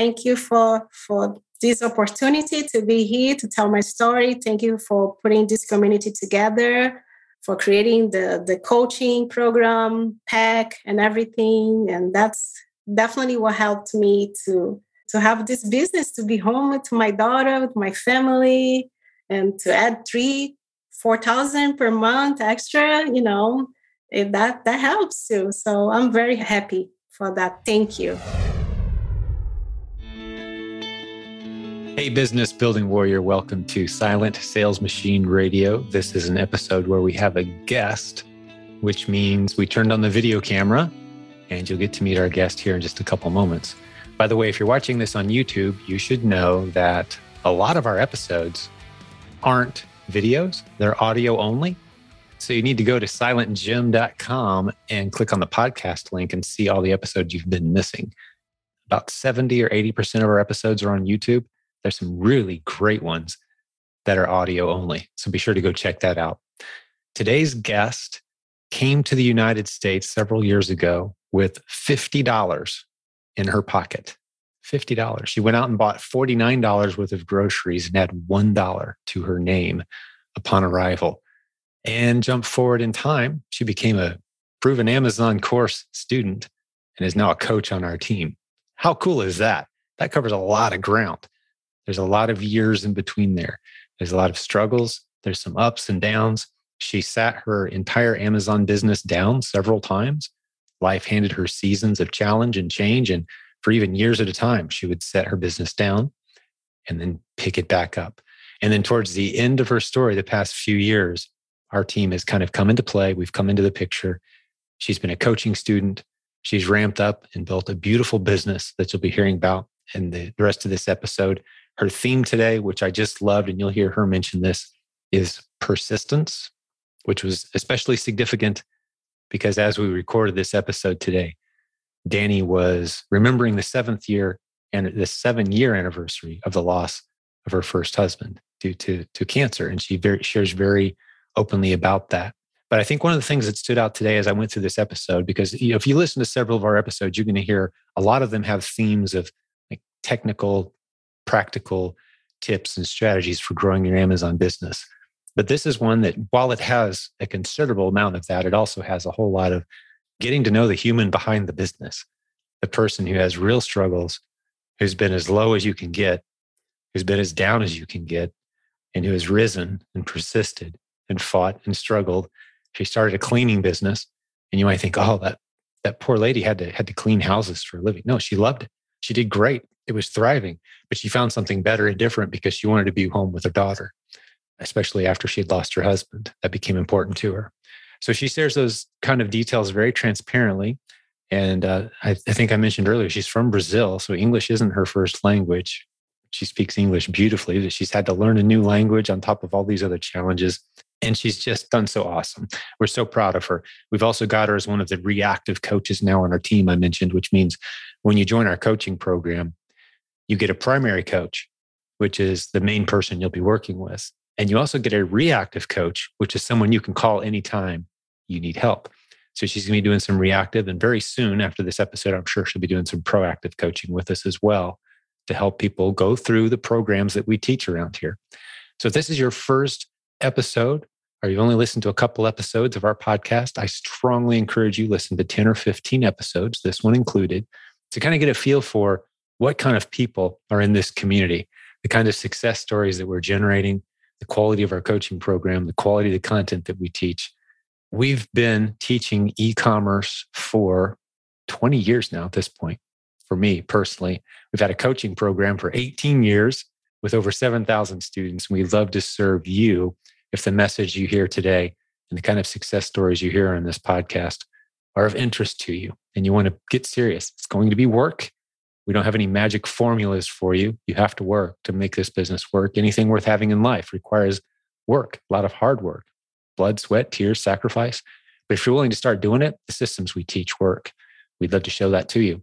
thank you for for this opportunity to be here to tell my story. Thank you for putting this community together, for creating the the coaching program, PAC, and everything. And that's definitely what helped me to to have this business, to be home with my daughter, with my family, and to add three, four thousand per month extra. You know, that that helps too. So I'm very happy for that. Thank you. Hey, business building warrior, welcome to Silent Sales Machine Radio. This is an episode where we have a guest, which means we turned on the video camera, and you'll get to meet our guest here in just a couple moments. By the way, if you're watching this on YouTube, you should know that a lot of our episodes aren't videos, they're audio only. So you need to go to silentjim.com and click on the podcast link and see all the episodes you've been missing. About 70 or 80% of our episodes are on YouTube. There's some really great ones that are audio only. So be sure to go check that out. Today's guest came to the United States several years ago with $50 in her pocket. $50. She went out and bought $49 worth of groceries and had $1 to her name upon arrival. And jump forward in time, she became a proven Amazon course student and is now a coach on our team. How cool is that? That covers a lot of ground. There's a lot of years in between there. There's a lot of struggles. There's some ups and downs. She sat her entire Amazon business down several times. Life handed her seasons of challenge and change. And for even years at a time, she would set her business down and then pick it back up. And then towards the end of her story, the past few years, our team has kind of come into play. We've come into the picture. She's been a coaching student. She's ramped up and built a beautiful business that you'll be hearing about in the rest of this episode. Her theme today, which I just loved, and you'll hear her mention this, is persistence, which was especially significant because as we recorded this episode today, Danny was remembering the seventh year and the seven year anniversary of the loss of her first husband due to, to cancer. And she very, shares very openly about that. But I think one of the things that stood out today as I went through this episode, because you know, if you listen to several of our episodes, you're going to hear a lot of them have themes of like technical practical tips and strategies for growing your Amazon business. But this is one that, while it has a considerable amount of that, it also has a whole lot of getting to know the human behind the business, the person who has real struggles, who's been as low as you can get, who's been as down as you can get, and who has risen and persisted and fought and struggled. She started a cleaning business, and you might think, oh, that that poor lady had to had to clean houses for a living. No, she loved it. She did great it was thriving, but she found something better and different because she wanted to be home with her daughter, especially after she had lost her husband. That became important to her. So she shares those kind of details very transparently. And uh, I, I think I mentioned earlier, she's from Brazil. So English isn't her first language. She speaks English beautifully, that she's had to learn a new language on top of all these other challenges. And she's just done so awesome. We're so proud of her. We've also got her as one of the reactive coaches now on our team, I mentioned, which means when you join our coaching program, you get a primary coach, which is the main person you'll be working with. And you also get a reactive coach, which is someone you can call anytime you need help. So she's going to be doing some reactive. And very soon after this episode, I'm sure she'll be doing some proactive coaching with us as well to help people go through the programs that we teach around here. So if this is your first episode, or you've only listened to a couple episodes of our podcast, I strongly encourage you listen to 10 or 15 episodes, this one included, to kind of get a feel for what kind of people are in this community, the kind of success stories that we're generating, the quality of our coaching program, the quality of the content that we teach. We've been teaching e commerce for 20 years now at this point. For me personally, we've had a coaching program for 18 years with over 7,000 students. We love to serve you if the message you hear today and the kind of success stories you hear on this podcast are of interest to you and you want to get serious. It's going to be work. We don't have any magic formulas for you. You have to work to make this business work. Anything worth having in life requires work, a lot of hard work, blood, sweat, tears, sacrifice. But if you're willing to start doing it, the systems we teach work. We'd love to show that to you.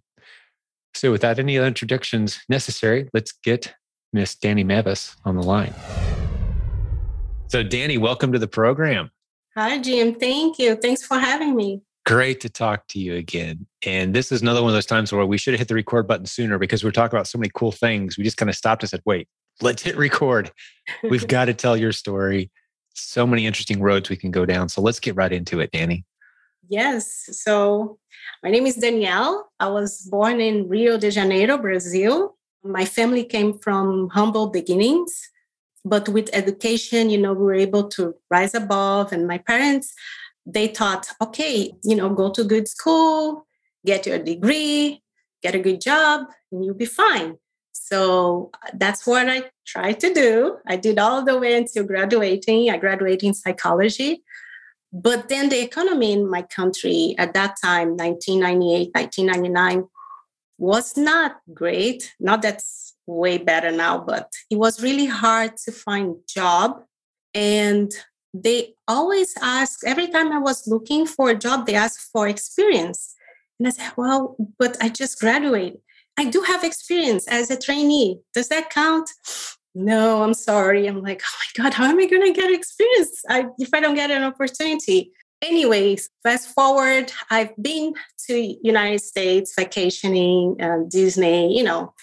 So, without any other introductions necessary, let's get Miss Danny Mavis on the line. So, Danny, welcome to the program. Hi, Jim. Thank you. Thanks for having me. Great to talk to you again. And this is another one of those times where we should have hit the record button sooner because we're talking about so many cool things. We just kind of stopped and said, wait, let's hit record. We've got to tell your story. So many interesting roads we can go down. So let's get right into it, Danny. Yes. So my name is Danielle. I was born in Rio de Janeiro, Brazil. My family came from humble beginnings, but with education, you know, we were able to rise above. And my parents, they thought, okay, you know, go to good school, get your degree, get a good job, and you'll be fine. So uh, that's what I tried to do. I did all the way until graduating. I graduated in psychology. But then the economy in my country at that time, 1998, 1999, was not great. Not that's way better now, but it was really hard to find job. And they always ask every time I was looking for a job, they ask for experience. And I said, well, but I just graduated. I do have experience as a trainee. Does that count? No, I'm sorry. I'm like, oh my God, how am I going to get experience I, if I don't get an opportunity? Anyways, fast forward, I've been to United States vacationing, uh, Disney, you know,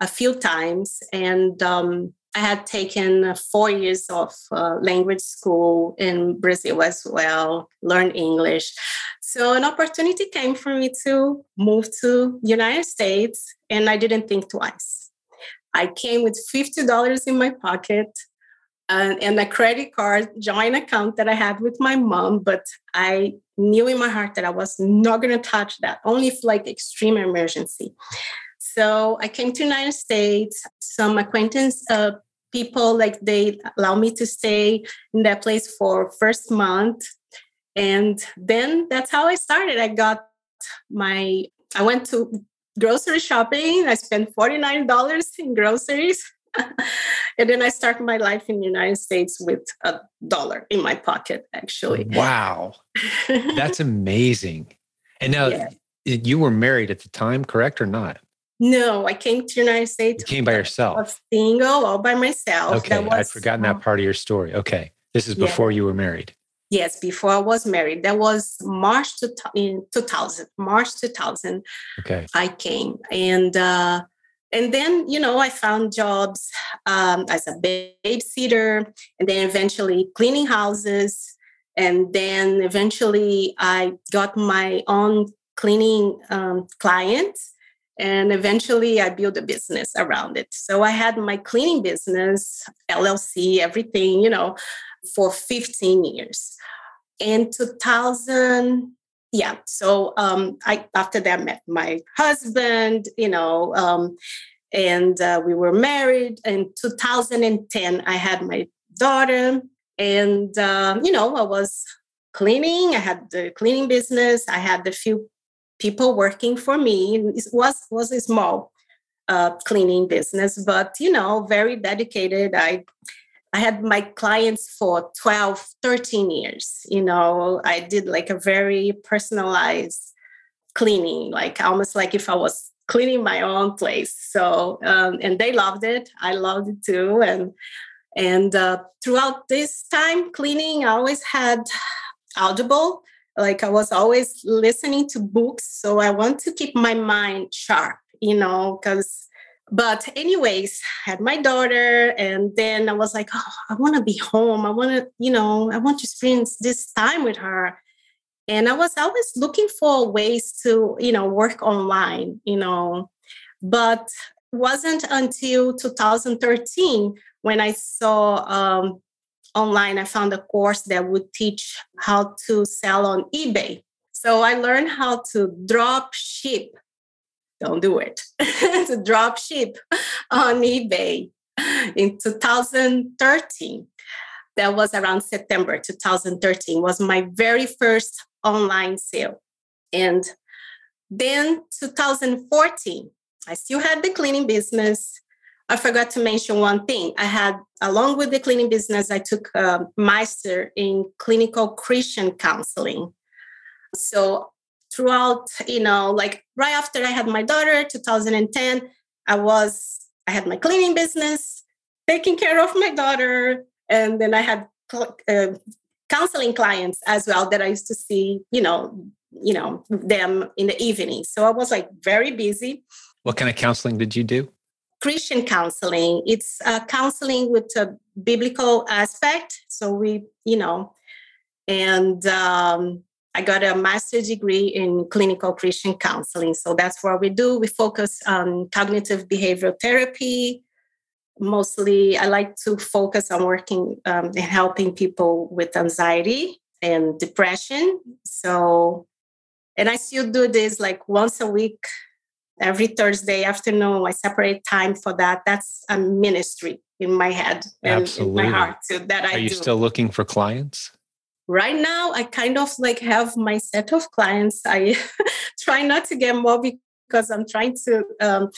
a few times. And um, I had taken four years of uh, language school in Brazil as well, learn English. So an opportunity came for me to move to United States, and I didn't think twice. I came with fifty dollars in my pocket and, and a credit card joint account that I had with my mom, but I knew in my heart that I was not going to touch that, only if like extreme emergency. So I came to United States. Some acquaintance uh, people like they allow me to stay in that place for first month, and then that's how I started. I got my. I went to grocery shopping. I spent forty nine dollars in groceries. and then I started my life in the United States with a dollar in my pocket, actually. Wow. That's amazing. And now yeah. you were married at the time, correct or not? No, I came to the United States. You came by yourself. Single, all by myself. Okay, was, I'd forgotten that part of your story. Okay, this is before yeah. you were married. Yes, before I was married. That was March to, in 2000. March 2000. Okay. I came and uh, and then you know I found jobs um, as a babysitter, and then eventually cleaning houses, and then eventually I got my own cleaning um, clients and eventually I built a business around it. So I had my cleaning business, LLC, everything, you know, for 15 years. In 2000, yeah, so um, I after that met my husband, you know, um, and uh, we were married. In 2010, I had my daughter, and uh, you know, I was cleaning. I had the cleaning business. I had the few people working for me. It was was a small uh, cleaning business, but you know, very dedicated. I I had my clients for 12, 13 years. You know, I did like a very personalized cleaning, like almost like if I was cleaning my own place. So, um, and they loved it. I loved it too. And and uh, throughout this time cleaning, I always had Audible like i was always listening to books so i want to keep my mind sharp you know because but anyways I had my daughter and then i was like oh i want to be home. I want to you know i want to spend this time with her. And i was always looking for ways to you know work online you know but wasn't until 2013 when i saw um, online, I found a course that would teach how to sell on eBay. So I learned how to drop ship. Don't do it. to drop ship on eBay in 2013. That was around September 2013 was my very first online sale. And then 2014, I still had the cleaning business. I forgot to mention one thing. I had, along with the cleaning business, I took a master in clinical Christian counseling. So throughout, you know, like right after I had my daughter, 2010, I was, I had my cleaning business, taking care of my daughter, and then I had uh, counseling clients as well that I used to see, you know, you know, them in the evening. So I was like very busy. What kind of counseling did you do? Christian counseling. It's uh, counseling with a biblical aspect. So we, you know, and um, I got a master's degree in clinical Christian counseling. So that's what we do. We focus on cognitive behavioral therapy. Mostly, I like to focus on working um, and helping people with anxiety and depression. So, and I still do this like once a week, every Thursday afternoon. I separate time for that. That's a ministry in my head and Absolutely. in my heart too. That I Are you do. still looking for clients? right now i kind of like have my set of clients i try not to get more because i'm trying to um,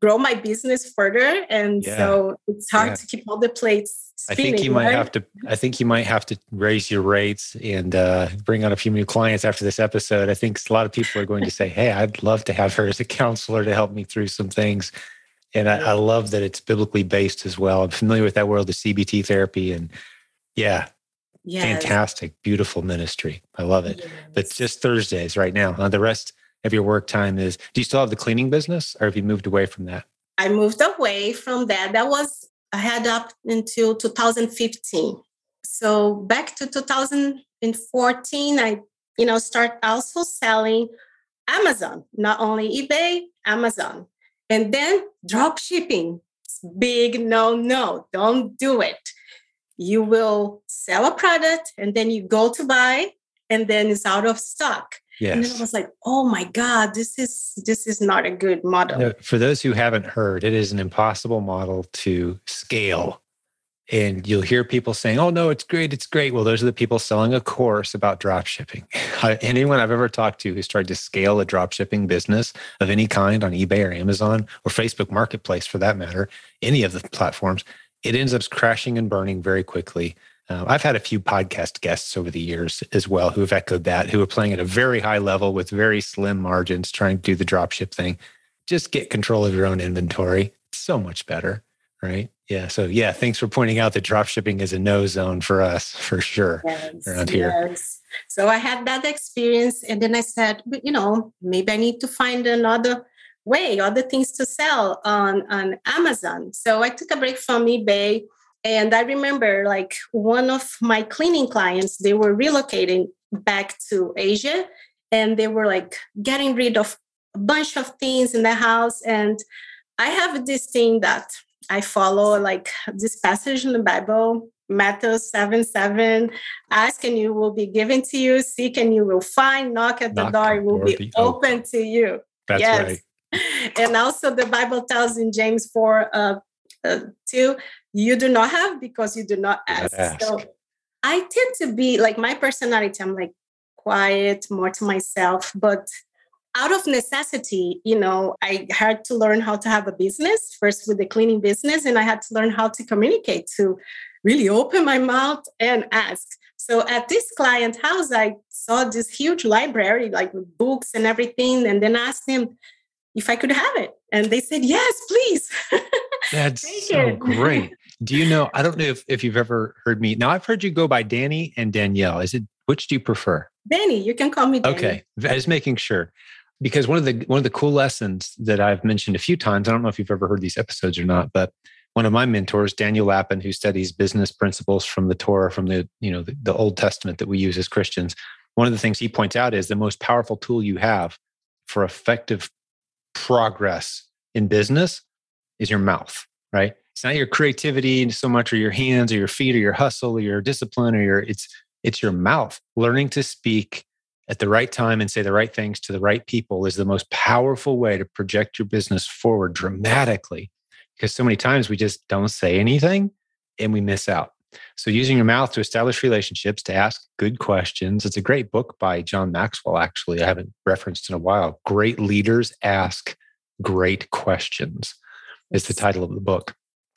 grow my business further and Yeah. so it's hard Yeah. to keep all the plates Spinning, I think you might right? have to. I think you might have to raise your rates and uh, bring on a few new clients after this episode. I think a lot of people are going to say, "Hey, I'd love to have her as a counselor to help me through some things." And I, I love that it's biblically based as well. I'm familiar with that world of CBT therapy, and yeah, yes. fantastic, beautiful ministry. I love it. But just Thursdays right now. Uh, the rest of your work time is. Do you still have the cleaning business, or have you moved away from that? I moved away from that. That was I had up until 2015. So back to 2014, I you know start also selling Amazon, not only eBay, Amazon, and then drop shipping. Big no no, don't do it. You will sell a product and then you go to buy and then it's out of stock. And then I was like, oh my God, this is this is not a good model. No, for those who haven't heard, it is an impossible model to scale. And you'll hear people saying, oh, no, it's great. It's great. Well, those are the people selling a course about drop shipping. Anyone I've ever talked to who's tried to scale a drop shipping business of any kind on eBay or Amazon or Facebook Marketplace for that matter, any of the platforms, it ends up crashing and burning very quickly. Uh, I've had a few podcast guests over the years as well who have echoed that, who are playing at a very high level with very slim margins, trying to do the drop ship thing. Just get control of your own inventory. It's so much better, right? Yeah. So, yeah, thanks for pointing out that drop shipping is a no zone for us for sure. yes, around here. Yes. So I had that experience, and then I said, "But, you know, maybe I need to find another way, other things to sell on on Amazon. So I took a break from eBay, and I remember like one of my cleaning clients, they were relocating back to Asia, and they were like getting rid of a bunch of things in the house, and I have this thing that I follow, like this passage in the Bible, Matthew 7 7. Ask and you will be given to you. Seek and you will find. Knock at the Knock, door, it will be be open to you. That's yes. right. And also, the Bible tells in James 4 uh, uh, 2, you do not have because you do not ask. ask. So I tend to be like my personality, I'm like quiet, more to myself, but out of necessity, you know, I had to learn how to have a business first with the cleaning business, and I had to learn how to communicate to really open my mouth and ask. So at this client house, I saw this huge library, like with books and everything, and then asked him if I could have it. And they said, yes, please. That's so great. Do you know? I don't know if, if you've ever heard me. Now, I've heard you go by Danny and Danielle. Is it which do you prefer? Danny, you can call me Danny. Okay, I was making sure because one of the one of the cool lessons that I've mentioned a few times. I don't know if you've ever heard these episodes or not, but one of my mentors, Daniel Lapin, who studies business principles from the Torah, from the you know the, the Old Testament that we use as Christians. One of the things he points out is the most powerful tool you have for effective progress in business is your mouth. Right? It's not your creativity so much, or your hands, or your feet, or your hustle, or your discipline, or your it's it's your mouth. Learning to speak at the right time and say the right things to the right people is the most powerful way to project your business forward dramatically. Because so many times we just don't say anything and we miss out. So, using your mouth to establish relationships, to ask good questions. It's a great book by John Maxwell, actually. I haven't referenced in a while. Great leaders ask great questions, is the title of the book.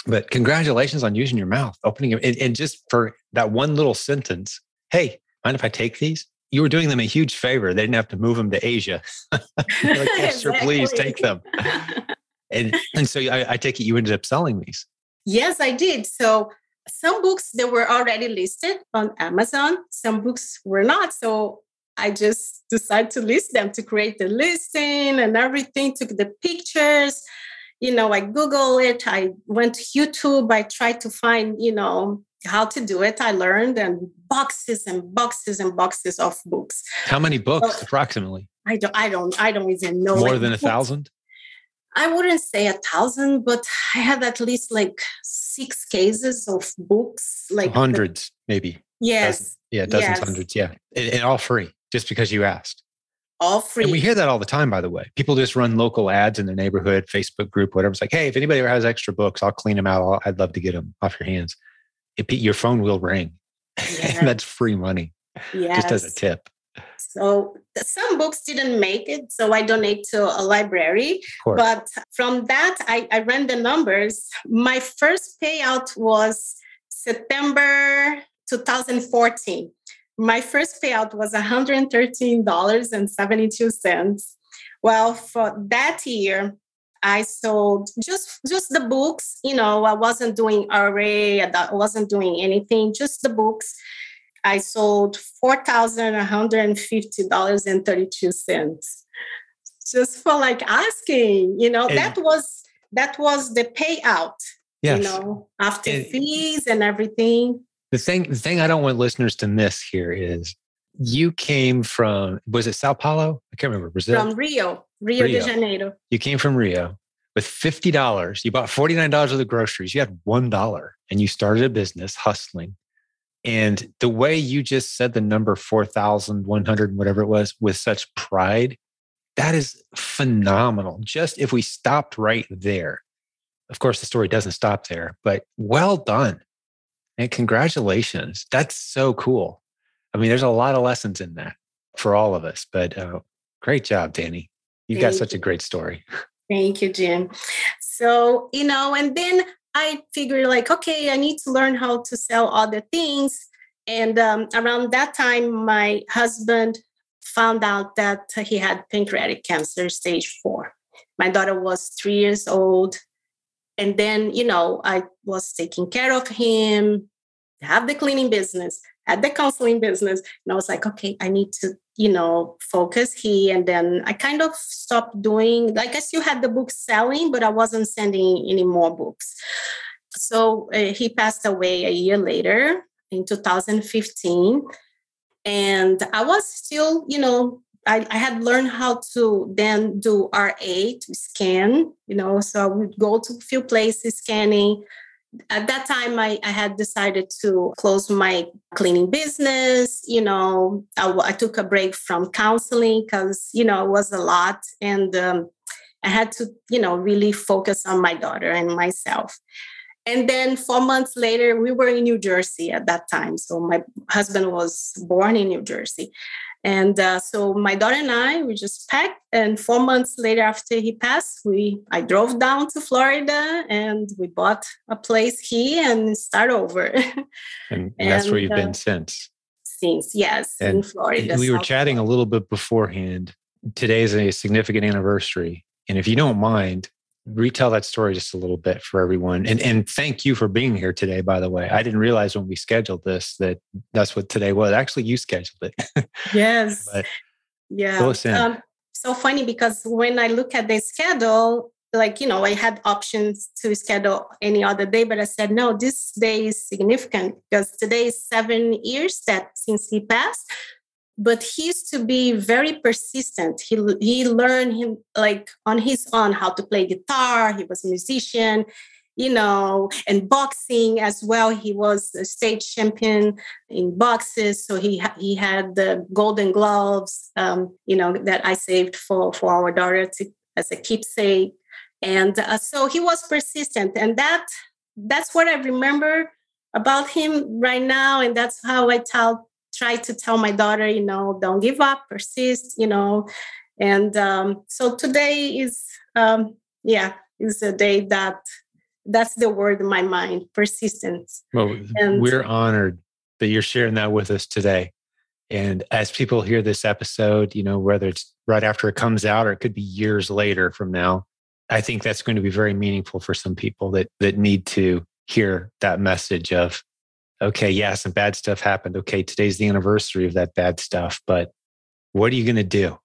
But congratulations on using your mouth, opening it. And, and just for that one little sentence, hey, mind if I take these? You were doing them a huge favor. They didn't have to move them to Asia. Like, yes, sir, please take them. And, and so I, I take it you ended up selling these. Yes, I did. So some books that were already listed on Amazon. Some books were not. So I just decided to list them to create the listing and everything, took the pictures. You know, I Google it, I went to YouTube, I tried to find, you know, how to do it. I learned and boxes and boxes and boxes of books. How many books so, approximately? I don't I don't I don't even know. More than a thousand? I wouldn't say a thousand, but I had at least like six cases of books, like hundreds, the, maybe. Yes. Dozens, yeah, dozens, yes. hundreds. Yeah. And, and, all free just because you asked. All free. And we hear that all the time, by the way. People just run local ads in their neighborhood, Facebook group, whatever. It's like, hey, if anybody ever has extra books, I'll clean them out. I'll, I'd love to get them off your hands. It, your phone will ring. Yes. and that's free money. Yes. Just as a tip. So some books didn't make it, so I donate to a library. But from that, I, I ran the numbers. My first payout was September 2014. My first payout was $113.72. Well, for that year, I sold just just the books. You know, I wasn't doing RA, I wasn't doing anything, just the books. I sold $4,150.32 just for like asking, you know, and that was that was the payout, yes. you know, after and fees and everything. The thing the thing I don't want listeners to miss here is you came from was it Sao Paulo? I can't remember. Brazil. From Rio, Rio, Rio. de Janeiro. You came from Rio with $50. You bought $49 of the groceries. You had $1 and you started a business hustling and the way you just said the number 4,100, whatever it was, with such pride, that is phenomenal. Just if we stopped right there. Of course, the story doesn't stop there, but well done. And congratulations. That's so cool. I mean, there's a lot of lessons in that for all of us, but uh, great job, Danny. You've Thank got such a great story. Thank you, Jim. So, you know, and then I figured like, okay, I need to learn how to sell other things. And um, around that time, my husband found out that he had pancreatic cancer, stage four. My daughter was three years old. And then, you know, I was taking care of him, have the cleaning business, had the counseling business. And I was like, okay, I need to you know focus he and then i kind of stopped doing like i still had the book selling but i wasn't sending any more books. So uh, he passed away a year later in 2015 and i was still you know I, I had learned how to then do ra to scan you know so i would go to a few places scanning at that time I, I had decided to close my cleaning business you know i, I took a break from counseling because you know it was a lot and um, i had to you know really focus on my daughter and myself. And then four months later we were in new jersey at that time. So my husband was born in new jersey and uh, so my daughter and I, we just packed. And four months later, after he passed, we I drove down to Florida and we bought a place here and start over. and, and, that's where you've uh, been since. Since yes, and in Florida. We were chatting Florida. a little bit beforehand. Today is a significant anniversary, and if you don't mind, retell that story just a little bit for everyone. And and thank you for being here today by the way. I didn't realize when we scheduled this that that's what today was. Actually you scheduled it. Yes. But yeah. um, so funny because when i look at the schedule like you know i had options to schedule any other day but i said no this day is significant because today is seven years that since he passed but he used to be very persistent. He he learned him like on his own how to play guitar. He was a musician you know and boxing as well. He was a state champion in boxes. So he he had the golden gloves um, you know that i saved for for our daughter to, as a keepsake. And uh, so he was persistent. And that that's what i remember about him right now. And that's how i tell try to tell my daughter, you know, don't give up, persist, you know. And um, so today is, um, yeah, is a day that that's the word in my mind, persistence. Well, and, we're honored that you're sharing that with us today. And as people hear this episode, you know, whether it's right after it comes out or it could be years later from now, I think that's going to be very meaningful for some people that that need to hear that message of okay, yeah, some bad stuff happened. Okay, today's the anniversary of that bad stuff, but what are you going to do?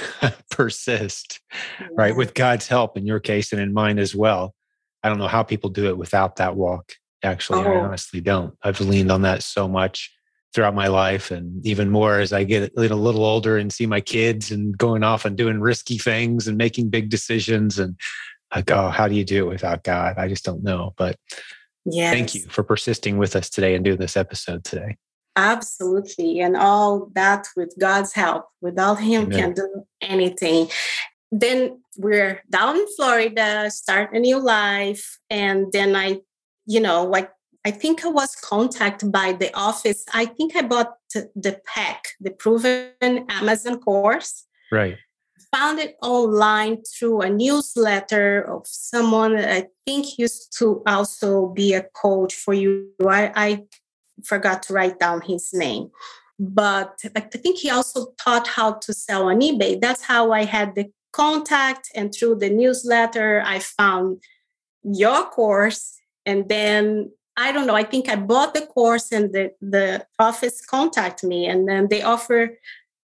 Persist, yeah. right? With God's help in your case and in mine as well. I don't know how people do it without that walk. Actually, oh. I honestly don't. I've leaned on that so much throughout my life and even more as I get a little, little older and see my kids and going off and doing risky things and making big decisions and like, oh, how do you do it without God? I just don't know. But yes. thank you for persisting with us today and doing this episode today. Absolutely. And all that with God's help. Without Him, Amen. can't do anything. Then we're down in Florida, start a new life. And then I, you know, like I think I was contacted by the office. I think I bought the PAC, the Proven Amazon course. Right. Found it online through a newsletter of someone that I think used to also be a coach for you. I, I forgot to write down his name. But I think he also taught how to sell on eBay. That's how I had the contact. And through the newsletter, I found your course. And then I don't know, I think I bought the course and the, the office contacted me and then they offer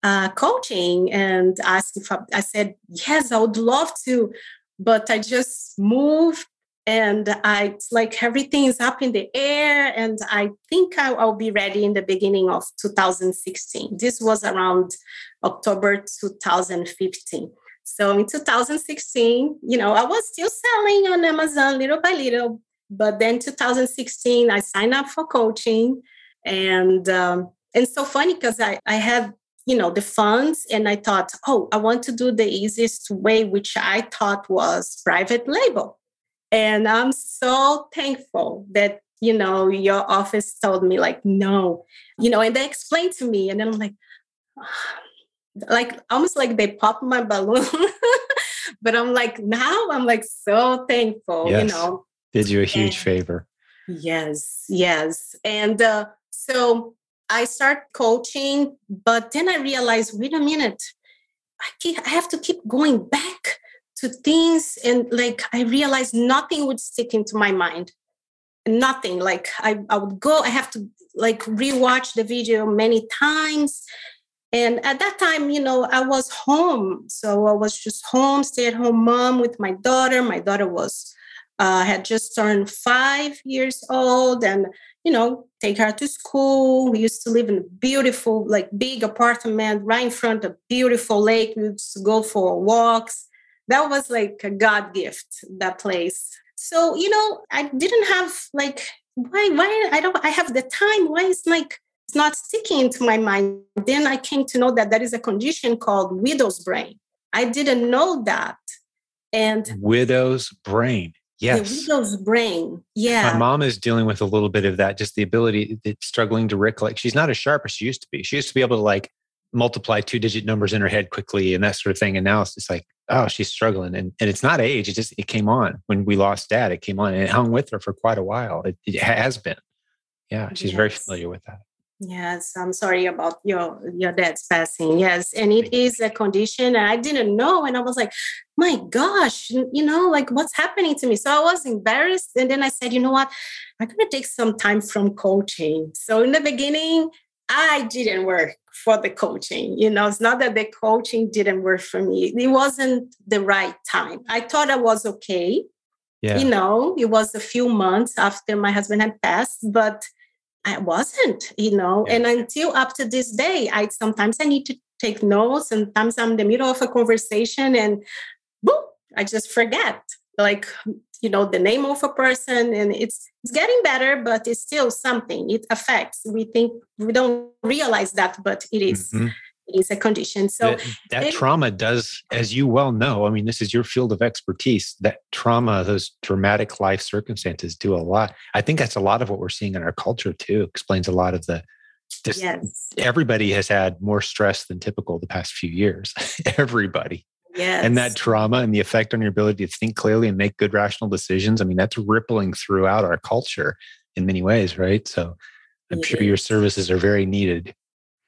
uh, coaching and asked if I, I said, yes, I would love to, but I just move and I it's like everything is up in the air and I think I, I'll be ready in the beginning of 2016. This was around October 2015. So in 2016, you know, I was still selling on Amazon little by little, but then 2016, I signed up for coaching, and um, and so funny because I I had you know the funds, and I thought, oh, I want to do the easiest way, which I thought was private label, and I'm so thankful that you know your office told me like no, you know, and they explained to me, and then I'm like. like almost like they popped my balloon but i'm like now i'm like so thankful yes. you know did you a huge and, favor. Yes, yes. And uh, so I start coaching, but then I realized, wait a minute, I, keep, I have to keep going back to things. And like I realized nothing would stick into my mind. Nothing. Like I, I would go, I have to like rewatch the video many times. And at that time, you know, I was home. So I was just home, stay at home mom with my daughter. My daughter was uh, had just turned five years old and you know take her to school. We used to live in a beautiful like big apartment right in front of beautiful lake. We used to go for walks. That was like a god gift that place. So you know i didn't have like why why i don't i have the time. Why is like it's not sticking into my mind? Then i came to know that there is a condition called widow's brain. I didn't know that. And widow's brain Yes. The widow's brain. Yeah. My mom is dealing with a little bit of that, just the ability, struggling to recollect. She's not as sharp as she used to be. She used to be able to like multiply two digit numbers in her head quickly and that sort of thing. And now it's just like, oh, she's struggling. And, and it's not age. It just, it came on when we lost dad. It came on and it hung with her for quite a while. It, it has been. Yeah. She's yes. very familiar with that. Yes, I'm sorry about your your dad's passing. Yes, and it is a condition, and I didn't know, and I was like, "My gosh, you know, like what's happening to me?" So I was embarrassed, and then I said, "You know what? I'm gonna take some time from coaching." So in the beginning, I didn't work for the coaching. You know, it's not that the coaching didn't work for me; it wasn't the right time. I thought I was okay. Yeah. You know, it was a few months after my husband had passed, but I wasn't, you know. Yeah. And until up to this day, I sometimes I need to take notes. Sometimes I'm in the middle of a conversation and boom, I just forget. Like, you know, the name of a person. And it's it's getting better, but it's still something. It affects. We think we don't realize that, but it is. Mm-hmm is a condition. So that, that it, trauma does, as you well know, I mean, this is your field of expertise. That trauma, those dramatic life circumstances do a lot. I think that's a lot of what we're seeing in our culture too. Explains a lot of the just yes. everybody has had more stress than typical the past few years. everybody. Yes. And that trauma and the effect on your ability to think clearly and make good rational decisions. I mean, that's rippling throughout our culture in many ways, right? So I'm sure your services are very needed.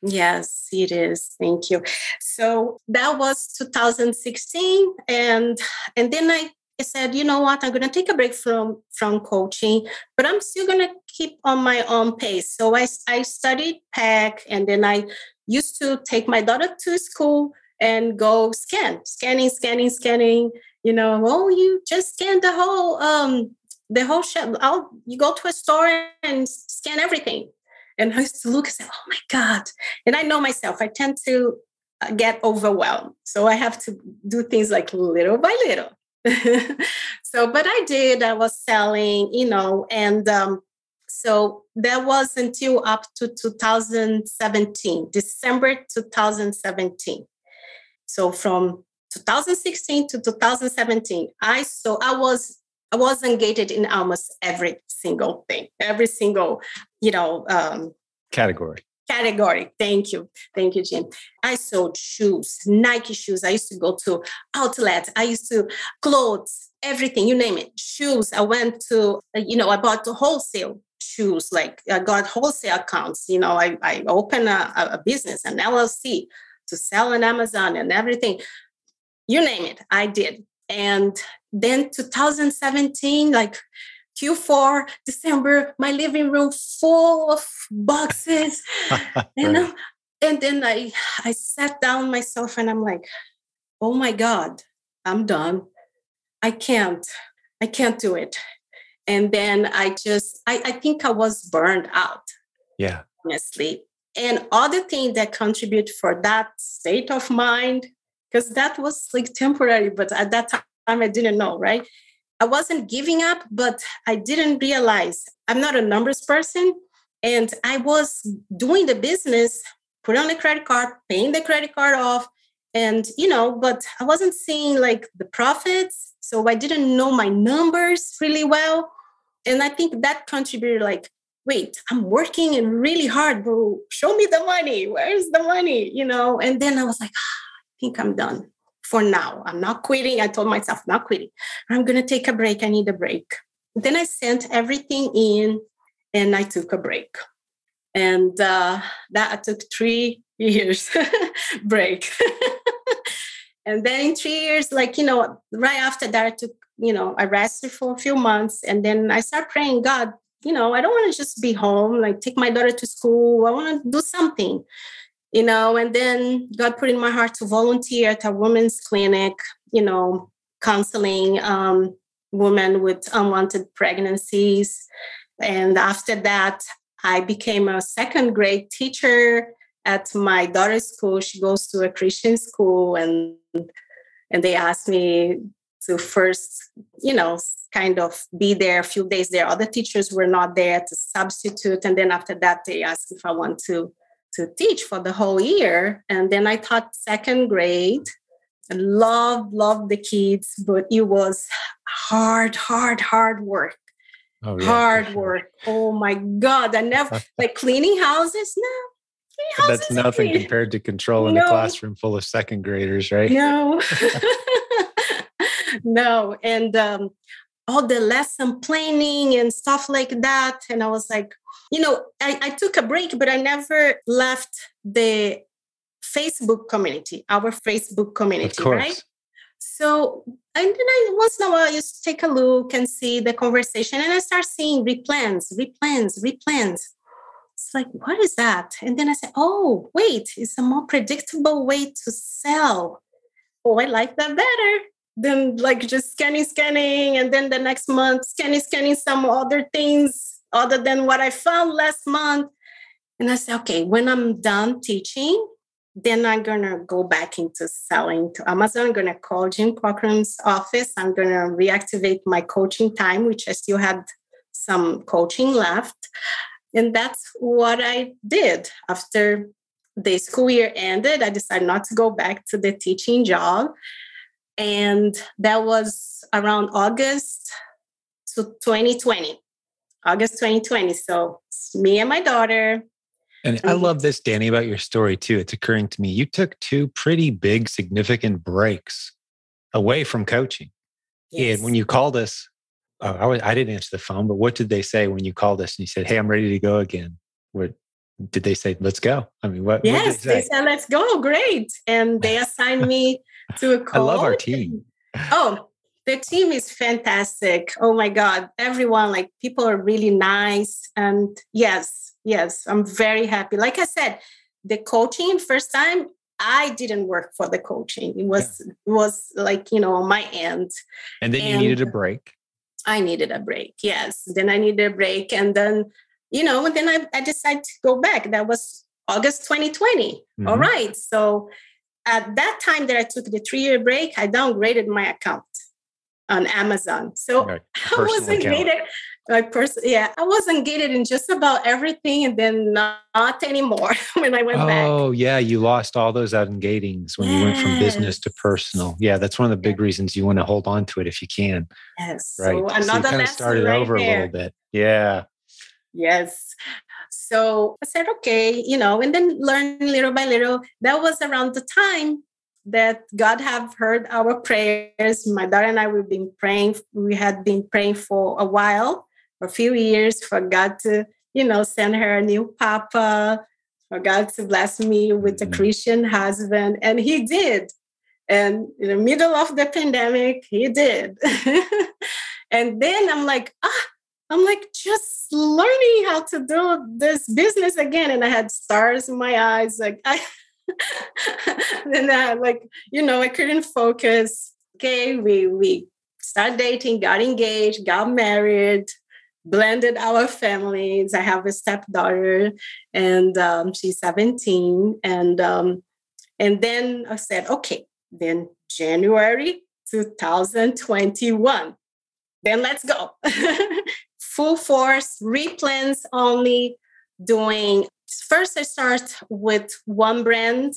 Yes, it is. Thank you. So that was 2016 and and then I said, you know what, I'm to take a break from from coaching, but I'm still to keep on my own pace. So I I studied PAC and then I used to take my daughter to school and go scan, scanning, scanning, scanning. You know, oh, you just scan the whole um the whole shop. I'll you go to a store and scan everything. And I used to look and say, oh my God. And I know myself, I tend to uh, get overwhelmed. So I have to do things like little by little. so, but I did, I was selling, you know, and um, so that was until up to 2017, December 2017. So from 2016 to 2017, I so I was I was engaged in almost every single thing, every single, you know, um, category. Category. Thank you. Thank you, Jim. I sold shoes, Nike shoes. I used to go to outlet. I used to clothes, everything, you name it. Shoes. I went to, you know, I bought the wholesale shoes, like I got wholesale accounts. You know, I, I opened a, a business, an LLC to sell on Amazon and everything. You name it, I did. And then 2017, like Q4, December, my living room full of boxes. you know? And then I I sat down myself and I'm like, oh my God, I'm done. I can't, I can't do it. And then I just, I, I think I was burned out. Yeah. Honestly. And other thing that contribute for that state of mind, because that was like temporary, but at that time I didn't know, right? I wasn't giving up, but I didn't realize I'm not a numbers person. And I was doing the business, put on the credit card, paying the credit card off. And, you know, but I wasn't seeing like the profits. So I didn't know my numbers really well. And I think that contributed like, wait, I'm working and really hard, but show me the money. Where's the money? You know, and then I was like, ah, I think I'm done for now. I'm not quitting. I told myself, not quitting. I'm going to take a break. I need a break. Then I sent everything in and I took a break. And uh, that took three years break. and then in three years, like, you know, right after that, I took, you know, I rested for a few months. And then I started praying, God, you know, I don't want to just be home, like take my daughter to school. I want to do something you know and then god put in my heart to volunteer at a women's clinic you know counseling um, women with unwanted pregnancies. And after that i became a second grade teacher at my daughter's school. She goes to a christian school and and they asked me to first you know kind of be there a few days there. Other teachers were not there to substitute. And then after that they asked if i want to to teach for the whole year. And then I taught second grade. and loved, loved the kids, but it was hard, hard, hard work. Oh, yeah, hard sure. work. Oh my God. I never like cleaning houses. No. That's nothing compared to controlling no. a classroom full of second graders, right? No. no. And um, all the lesson planning and stuff like that. And I was like, you know, I, I took a break, but I never left the Facebook community, our Facebook community, right? So, and then I once in a while I used to take a look and see the conversation, and I start seeing replens, replens, replens. It's like, what is that? And then I said, oh, wait, it's a more predictable way to sell. Oh, I like that better than like just scanning, scanning, and then the next month scanning, scanning some other things other than what I found last month. And I said, okay, when I'm done teaching, then I'm gonna go back into selling to Amazon. I'm gonna call Jim Cockrum's office. I'm gonna reactivate my coaching time, which I still had some coaching left. And that's what I did. After the school year ended, I decided not to go back to the teaching job. And that was around August to 2020. August 2020. So me and my daughter. And I love this, Danny, about your story too. It's occurring to me. You took two pretty big, significant breaks away from coaching. Yes. And when you called us, uh, I, was, I didn't answer the phone, but what did they say when you called us and you said, Hey, I'm ready to go again? What did they say? Let's go. I mean, what? Yes, what they, they, said, Let's go. Great. And they assigned me to a call. I love our team. Oh, the team is fantastic. Oh my God. Everyone, like people are really nice. And yes, yes, I'm very happy. Like I said, the coaching first time I didn't work for the coaching. It was yeah. was like you know on my end. And then and you needed a break. I needed a break. Yes. Then I needed a break, and then you know, and then I, I decided to go back. That was August 2020. Mm-hmm. All right. So at that time that I took the three year break, I downgraded my account on Amazon. So right. I wasn't account. gated. My person, yeah, I wasn't gated in just about everything, and then not, not anymore when I went oh, back. Oh yeah, you lost all those ungatings when yes. you went from business to personal. Yeah, that's one of the big reasons you want to hold on to it if you can. Yes. Right. So, so you kind of started right over there. a little bit. Yeah. Yes. So I said, okay, you know, and then learn little by little. That was around the time that God have heard our prayers. My daughter and I, we've been praying. We had been praying for a while for a few years for God to, you know, send her a new papa, for God to bless me with a mm-hmm. Christian husband. And He did. And in the middle of the pandemic, He did. and then I'm like, ah, I'm like just learning how to do this business again. And I had stars in my eyes. Like I then I like, you know, I couldn't focus. Okay, we we started dating, got engaged, got married, blended our families. I have a stepdaughter, and um, she's 17. And um, and then I said, okay, then January 2021. Then let's go. Full force, replens only, doing first I start with one brand,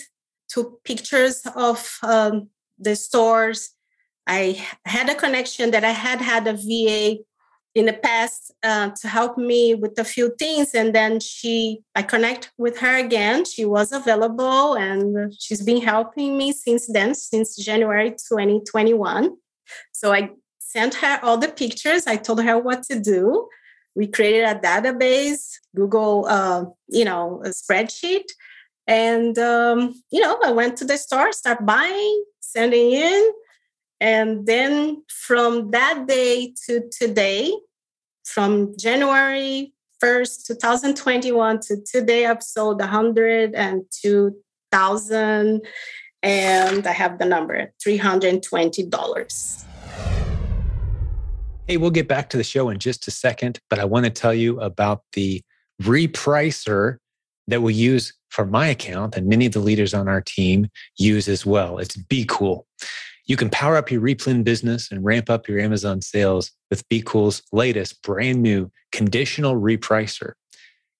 took pictures of um, the stores. I had a connection that I had had a VA in the past uh, to help me with a few things and then she i connect with her again. She was available and she's been helping me since then since january 2021 so i sent her all the pictures. I told her what to do we created a database google uh, you know spreadsheet and um, you know i went to the store start buying sending in and then from that day to today, from January 1st, 2021 to today, I've sold 102,000 and I have the number $320. Hey, we'll get back to the show in just a second, but I want to tell you about the repricer that we use for my account and many of the leaders on our team use as well. It's BQool. You can power up your replen business and ramp up your Amazon sales with BQool's latest brand new conditional repricer.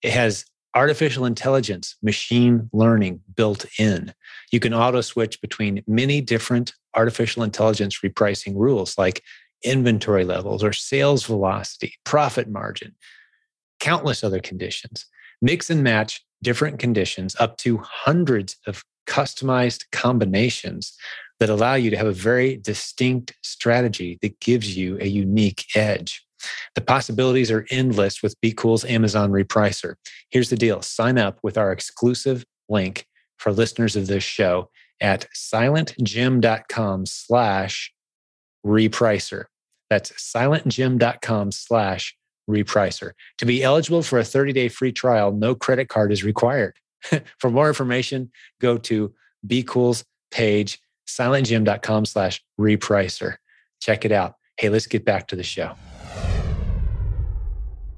It has artificial intelligence, machine learning built in. You can auto switch between many different artificial intelligence repricing rules like inventory levels or sales velocity, profit margin, countless other conditions. Mix and match different conditions up to hundreds of customized combinations that allow you to have a very distinct strategy that gives you a unique edge. The possibilities are endless with BQool's Amazon repricer. Here's the deal sign up with our exclusive link for listeners of this show at silentjim.com slash repricer. That's silentjim.com slash repricer. To be eligible for a 30 day free trial, no credit card is required. for more information, go to BQool's page silentjim.com slash repricer. Check it out. Hey, let's get back to the show.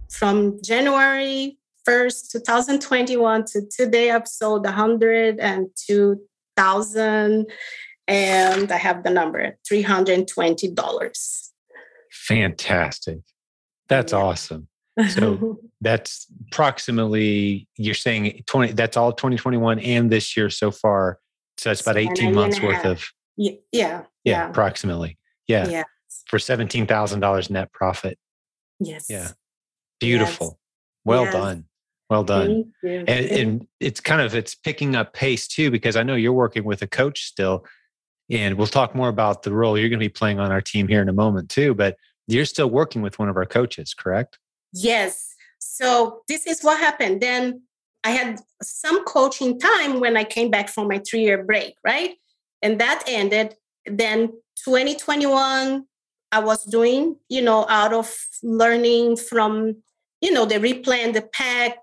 From January 1st, 2021 to today, I've sold 102,000 and I have the number $320. Fantastic. That's yeah. awesome. So that's approximately, you're saying 20, that's all 2021 and this year so far so it's about 18 months worth of. Yeah, yeah. Yeah. Approximately. Yeah. Yeah. For $17,000 net profit. Yes. Yeah. Beautiful. Yes. Well yes. done. Well done. And, and it's kind of, it's picking up pace too, because I know you're working with a coach still. And we'll talk more about the role you're going to be playing on our team here in a moment too. But you're still working with one of our coaches, correct? Yes. So this is what happened. Then I had some coaching time when I came back from my three year break, right? And that ended. Then 2021, I was doing, you know, out of learning from, you know, the replen, the PAC,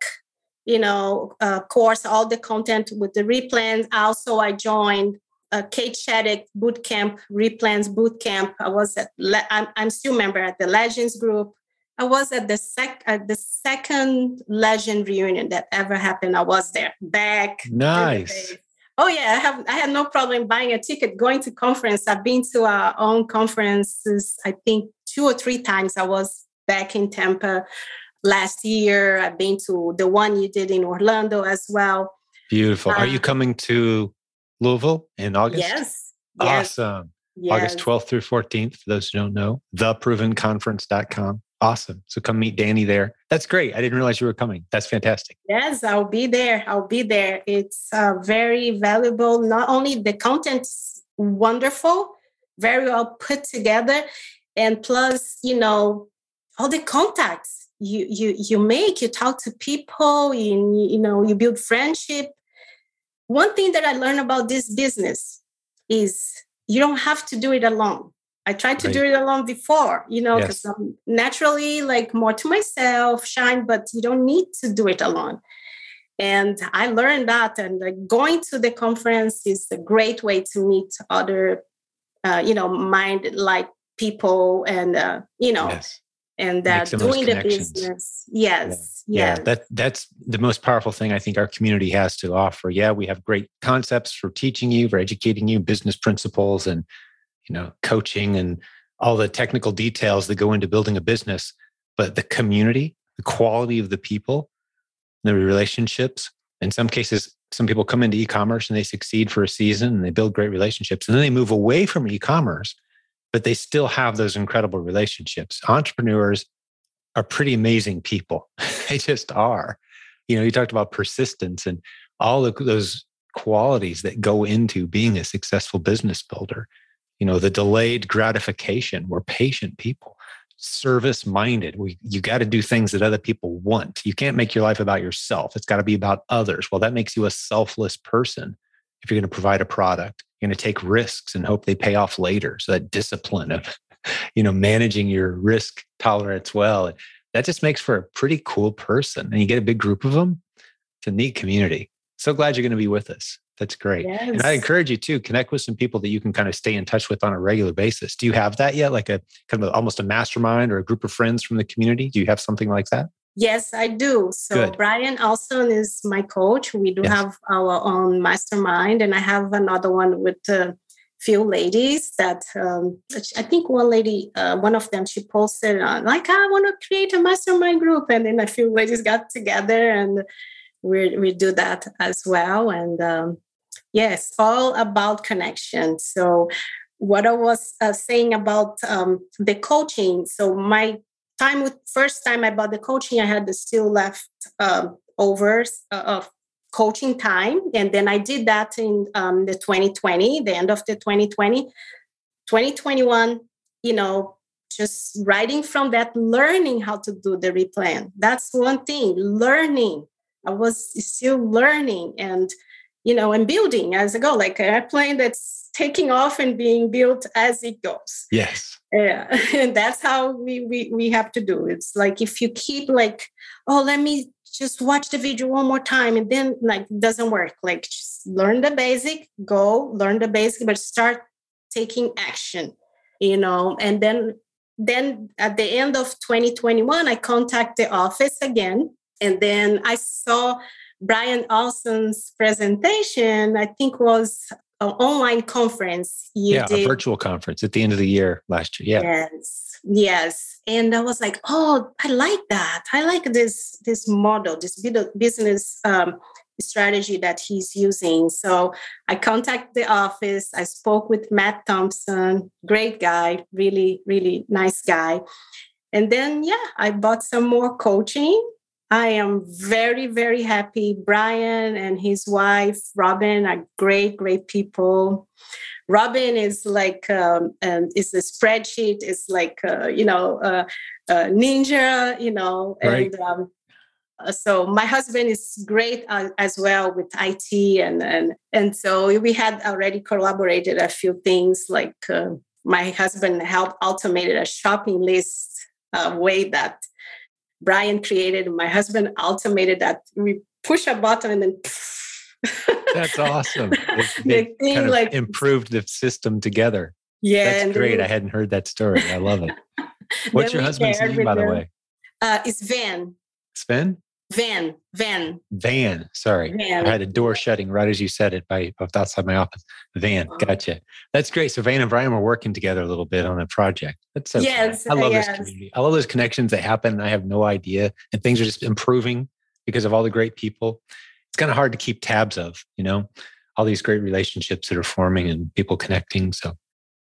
you know, uh, course, all the content with the replens. Also, I joined a Kate Shaddock boot camp, replens boot camp. I was at, I'm, I'm still member at the Legends group. I was at the sec at the second Legend reunion that ever happened. I was there back. Nice. Oh yeah, I have I had no problem buying a ticket, going to conference. I've been to our own conferences, I think two or three times. I was back in Tampa last year. I've been to the one you did in Orlando as well. Beautiful. Are you um, coming to Louisville in August? Yes. Awesome. Yes. August 12th through 14th, for those who don't know, theprovenconference.com. Awesome. So come meet Danny there. That's great. I didn't realize you were coming. That's fantastic. Yes, I'll be there. I'll be there. It's uh, very valuable. Not only the content's wonderful, very well put together, and plus, you know, all the contacts you you you make. You talk to people. You you know you build friendship. One thing that I learned about this business is you don't have to do it alone I tried to right. do it alone before, you know, because yes. I'm naturally like more to myself, shine, but you don't need to do it alone. And I learned that, and like going to the conference is a great way to meet other, uh, you know, mind like people, and uh, you know, yes. And uh, doing the business. Yes, yeah. yeah. That that's the most powerful thing I think our community has to offer. Yeah, we have great concepts for teaching you, for educating you, business principles, and you know coaching and all the technical details that go into building a business but the community the quality of the people the relationships in some cases some people come into e-commerce and they succeed for a season and they build great relationships and then they move away from e-commerce but they still have those incredible relationships. Entrepreneurs are pretty amazing people. They just are. You know you talked about persistence and all of those qualities that go into being a successful business builder. You know the delayed gratification. We're patient people. Service minded we you got to do things that other people want. You can't make your life about yourself. It's got to be about others. Well that makes you a selfless person if you're going to provide a product you're going to take risks and hope they pay off later so that discipline of you know managing your risk tolerance well that just makes for a pretty cool person and you get a big group of them it's a neat community so glad you're going to be with us that's great. Yes. And I encourage you to connect with some people that you can kind of stay in touch with on a regular basis. Do you have that yet? Like a kind of almost a mastermind or a group of friends from the community? Do you have something like that? Yes, I do. So Good. Brian Alston is my coach. We do yes. have our own mastermind, and I have another one with a few ladies that um, I think one lady, uh, one of them, she posted on like, I want to create a mastermind group, and then a few ladies got together and we we do that as well. And um, Yes, all about connection. So, what I was uh, saying about um, the coaching. So, my time with first time I bought the coaching, I had the still left um, over uh, of coaching time, and then I did that in um, the 2020, the end of the 2020, 2021. You know, just writing from that, learning how to do the replen. That's one thing. Learning. I was still learning and you know, and building as I go, like an airplane that's taking off and being built as it goes. Yes. Yeah. And that's how we, we we have to do. It's like if you keep like, oh, let me just watch the video one more time and then like doesn't work. Like just learn the basic, go learn the basic, but start taking action, you know, and then then at the end of 2021, I contact the office again. And then I saw Brian Alston's presentation, I think, was an online conference. You yeah, did. a virtual conference at the end of the year last year. Yeah. Yes, yes. And I was like, oh, I like that. I like this this model, this business um, strategy that he's using. So I contacted the office. I spoke with Matt Thompson, great guy, really, really nice guy. And then, yeah, I bought some more coaching I am very, very happy. Brian and his wife, Robin, are great, great people. Robin is like um, um, is a spreadsheet. It's like uh, you know uh, uh, ninja, you know, right. and um, uh, so my husband is great uh, as well with IT, and and and so we had already collaborated a few things. Like uh, my husband helped automated a shopping list way that Brian created, my husband automated that. We push a button and then that's awesome. They, they kind of like improved the system together. Yeah that's great. i hadn't heard that story. I love it. What's your husband's name by the way? Uh, it's van. Sven Van, Van. Van. Sorry. Van. I had a door shutting right as you said it by outside my office. Van. Oh. Gotcha. That's great. So Van and Brian were working together a little bit on a project. That's so yes. I love yes. this community. I love those connections that happen and I have no idea. And things are just improving because of all the great people. It's kind of hard to keep tabs of, you know, all these great relationships that are forming and people connecting. So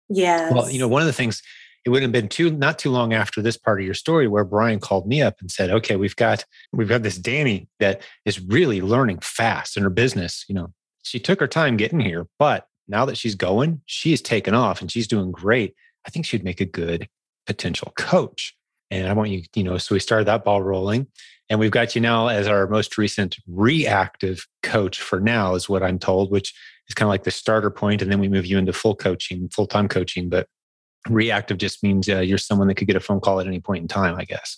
yeah. Well, you know, one of the things it wouldn't have been too not too long after this part of your story where Brian called me up and said, "Okay, we've got we've got this Danny that is really learning fast in her business. You know, she took her time getting here, but now that she's going, she's taken off and she's doing great. I think she'd make a good potential coach." And I want you, you know, so we started that ball rolling. And we've got you now as our most recent reactive coach for now, is what I'm told, which is kind of like the starter point, And then we move you into full coaching, full time coaching. But reactive just means uh, you're someone that could get a phone call at any point in time i guess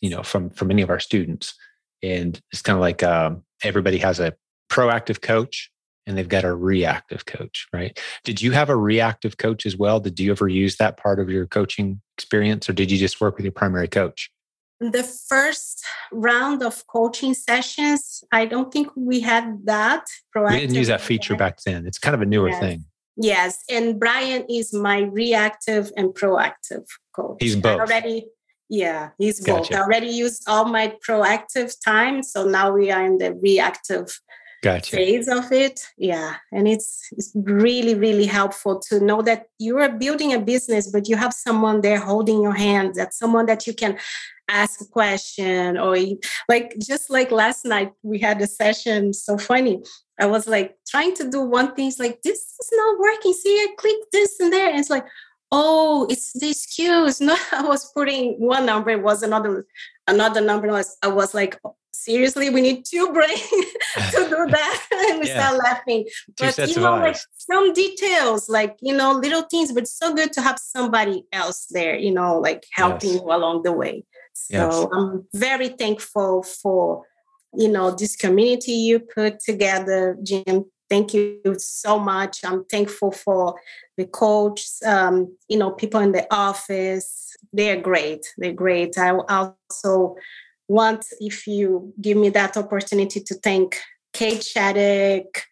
you know from from any of our students. And it's kind of like um, everybody has a proactive coach and they've got a reactive coach right? Did you have a reactive coach as well? Did you ever use that part of your coaching experience or did you just work with your primary coach? The first round of coaching sessions i don't think we had that proactive we didn't use that feature back then. It's kind of a newer yes. thing Yes, and Brian is my reactive and proactive coach. He's both. I already, yeah, he's gotcha. both. I already used all my proactive time, so now we are in the reactive gotcha. phase of it. Yeah, and it's it's really really helpful to know that you are building a business, but you have someone there holding your hand. That's someone that you can ask a question or like just like last night we had a session so funny I was like trying to do one thing. It's like, this is not working. See, I click this and there. And it's like, oh, it's this cues. No, I was putting one number, it was another another number. I was, I was like, oh, seriously, we need two brains to do that. and we yeah. start laughing. Two but you know, like some details, like you know, little things, but so good to have somebody else there, you know, like helping yes. you along the way. So yes. I'm very thankful for you know this community you put together jim thank you so much. I'm thankful for the coach um, you know people in the office. They're great. They're great. I also want if you give me that opportunity to thank kate shattuck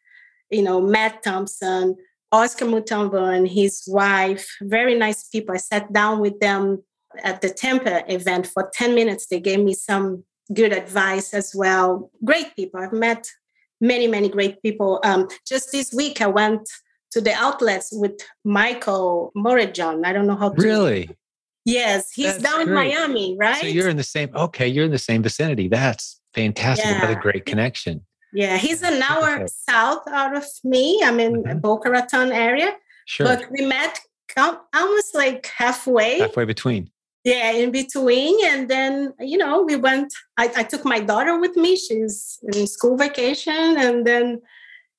you know matt thompson oscar mutombo and his wife very nice people. I sat down with them at the tampa event for 10 minutes. They gave me some good advice as well. Great people. I've met many, many great people. Um, just this week, I went to the outlets with Michael Morejon. I don't know how to. Really? Yes, he's That's down great. in Miami, right? So you're in the same. Okay, you're in the same vicinity. That's fantastic. Yeah. Another great connection. Yeah, he's an hour okay. south out of me. I'm in mm-hmm. Boca Raton area. Sure. But we met almost like halfway. Halfway between yeah in between and then you know we went I, I, took my daughter with me she's in school vacation and then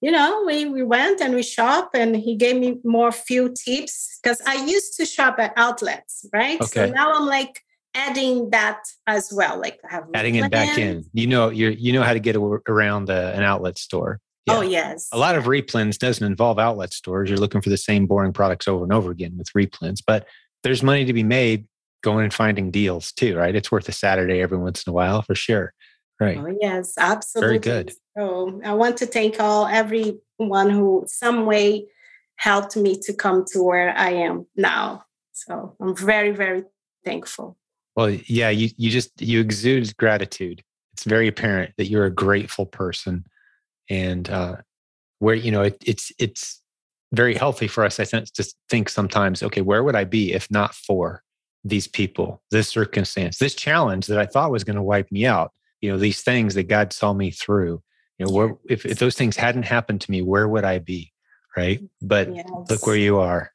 you know we, we went and we shop and he gave me more few tips because i used to shop at outlets right okay. so now i'm like adding that as well like I have adding it back in you know you you know how to get around uh, an outlet store yeah. Oh yes. A lot of replens doesn't involve outlet stores. You're looking for the same boring products over and over again with replens, but there's money to be made going and finding deals too, right? It's worth a Saturday every once in a while for sure. Right. Oh, yes, absolutely. Very good. So I want to thank all everyone who some way helped me to come to where I am now. So I'm very, very thankful. Well, yeah, you you just you exude gratitude. It's very apparent that you're a grateful person, and uh, where you know it, it's it's very healthy for us. I think to think sometimes, okay, where would I be if not for these people, this circumstance, this challenge that I thought was going to wipe me out, you know, these things that God saw me through. You know, where, if, if those things hadn't happened to me, where would I be? Right. But yes. look where you are.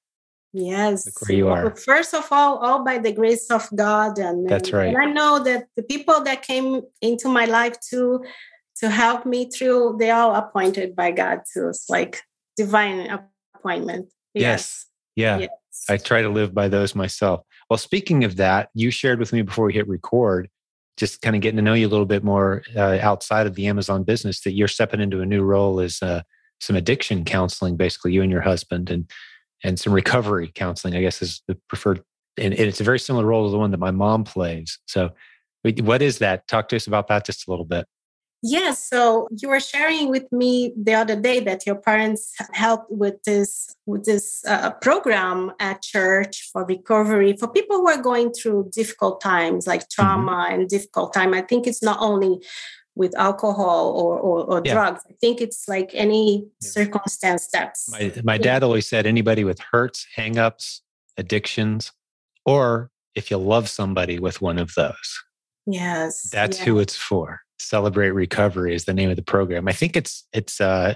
Yes. Look where you are. First of all, all by the grace of God. And that's right. And I know that the people that came into my life to to help me through, they all appointed by God too. It's like divine appointment. Yes. yes. Yeah. Yes. I try to live by those myself. Well, speaking of that, you shared with me before we hit record just kind of getting to know you a little bit more uh, outside of the Amazon business that you're stepping into a new role as uh, some addiction counseling, basically you and your husband, and and some recovery counseling. I guess is the preferred, and, and it's a very similar role to the one that my mom plays. So, what is that? Talk to us about that just a little bit. Yes. So you were sharing with me the other day that your parents helped with this with this uh, program at church for recovery for people who are going through difficult times like mm-hmm. trauma mm-hmm. and difficult time. I think it's not only with alcohol or, or, or yeah. drugs. I think it's like any yeah. circumstance that's. My, my dad always said anybody with hurts, hangups, addictions, or if you love somebody with one of those. Yes. That's who it's for. Celebrate Recovery is the name of the program. I think it's it's uh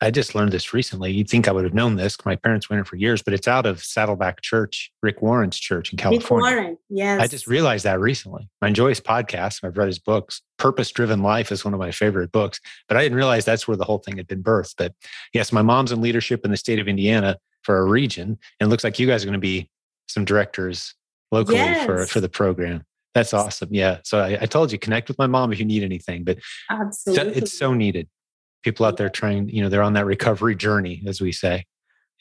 I just learned this recently. You'd think I would have known this. My parents went it for years, but it's out of Saddleback Church, Rick Warren's church in California. Rick Warren, yes. I just realized that recently. I enjoy his podcast. I've read his books. Purpose Driven Life is one of my favorite books, but I didn't realize that's where the whole thing had been birthed. But yes, my mom's in leadership in the state of Indiana for a region, and it looks like you guys are going to be some directors locally yes. for for the program. That's awesome. Yeah. So I, I, told you, connect with my mom if you need anything. But Absolutely. it's so needed. People out there trying, you know, they're on that recovery journey, as we say.